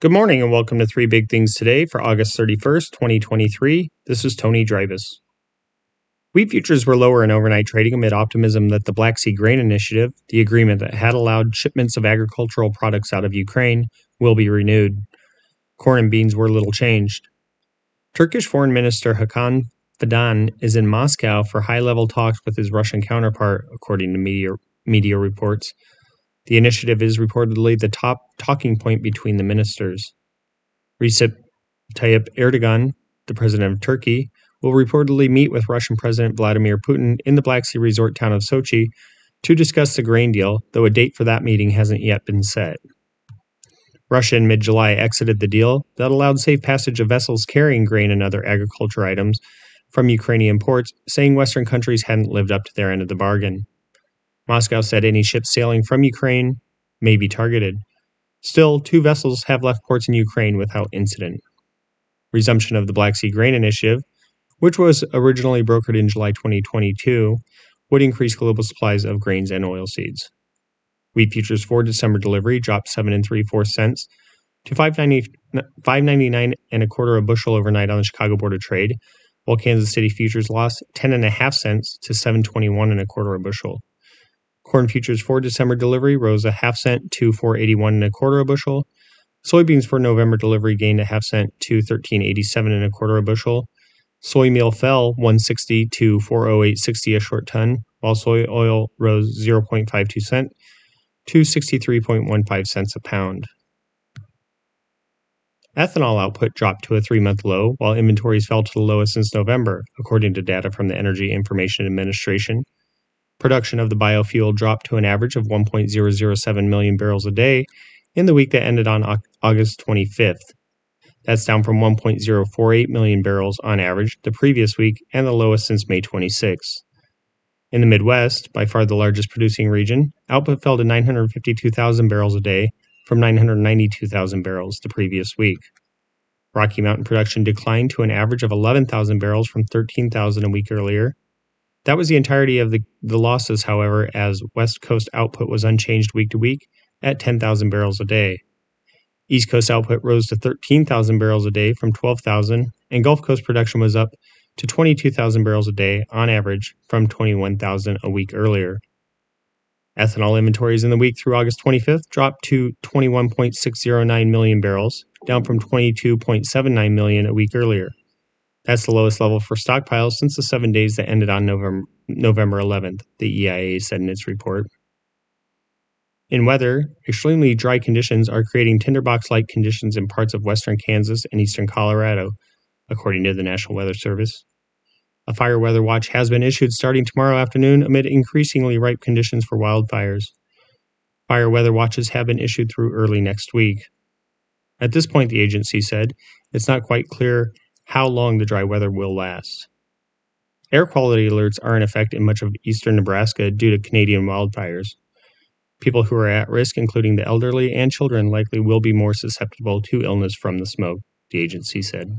Good morning and welcome to Three Big Things Today for August 31st, 2023. This is Tony Dreibus. Wheat futures were lower in overnight trading amid optimism that the Black Sea Grain Initiative, the agreement that had allowed shipments of agricultural products out of Ukraine, will be renewed. Corn and beans were little changed. Turkish Foreign Minister Hakan Fidan is in Moscow for high level talks with his Russian counterpart, according to media, media reports. The initiative is reportedly the top talking point between the ministers. Recep Tayyip Erdogan, the president of Turkey, will reportedly meet with Russian President Vladimir Putin in the Black Sea resort town of Sochi to discuss the grain deal, though a date for that meeting hasn't yet been set. Russia in mid July exited the deal that allowed safe passage of vessels carrying grain and other agriculture items from Ukrainian ports, saying Western countries hadn't lived up to their end of the bargain. Moscow said any ships sailing from Ukraine may be targeted. Still, two vessels have left ports in Ukraine without incident. Resumption of the Black Sea Grain Initiative, which was originally brokered in July 2022, would increase global supplies of grains and oilseeds. Wheat futures for December delivery dropped 7 and 3 4 cents to 5.99 and a quarter a bushel overnight on the Chicago Board of Trade, while Kansas City futures lost 10 and a half cents to 7.21 and a quarter a bushel. Corn futures for December delivery rose a half cent to 481 and a quarter a bushel. Soybeans for November delivery gained a half cent to 1387 and a quarter a bushel. Soy meal fell 160 to 408.60 a short ton, while soy oil rose 0.52 cent to 63.15 cents a pound. Ethanol output dropped to a three month low, while inventories fell to the lowest since November, according to data from the Energy Information Administration. Production of the biofuel dropped to an average of 1.007 million barrels a day in the week that ended on August 25th. That's down from 1.048 million barrels on average the previous week and the lowest since May 26. In the Midwest, by far the largest producing region, output fell to 952,000 barrels a day from 992,000 barrels the previous week. Rocky Mountain production declined to an average of 11,000 barrels from 13,000 a week earlier, that was the entirety of the, the losses, however, as West Coast output was unchanged week to week at 10,000 barrels a day. East Coast output rose to 13,000 barrels a day from 12,000, and Gulf Coast production was up to 22,000 barrels a day on average from 21,000 a week earlier. Ethanol inventories in the week through August 25th dropped to 21.609 million barrels, down from 22.79 million a week earlier. That's the lowest level for stockpiles since the seven days that ended on November, November 11th, the EIA said in its report. In weather, extremely dry conditions are creating tinderbox like conditions in parts of western Kansas and eastern Colorado, according to the National Weather Service. A fire weather watch has been issued starting tomorrow afternoon amid increasingly ripe conditions for wildfires. Fire weather watches have been issued through early next week. At this point, the agency said, it's not quite clear how long the dry weather will last. Air quality alerts are in effect in much of eastern Nebraska due to Canadian wildfires. People who are at risk, including the elderly and children, likely will be more susceptible to illness from the smoke, the agency said.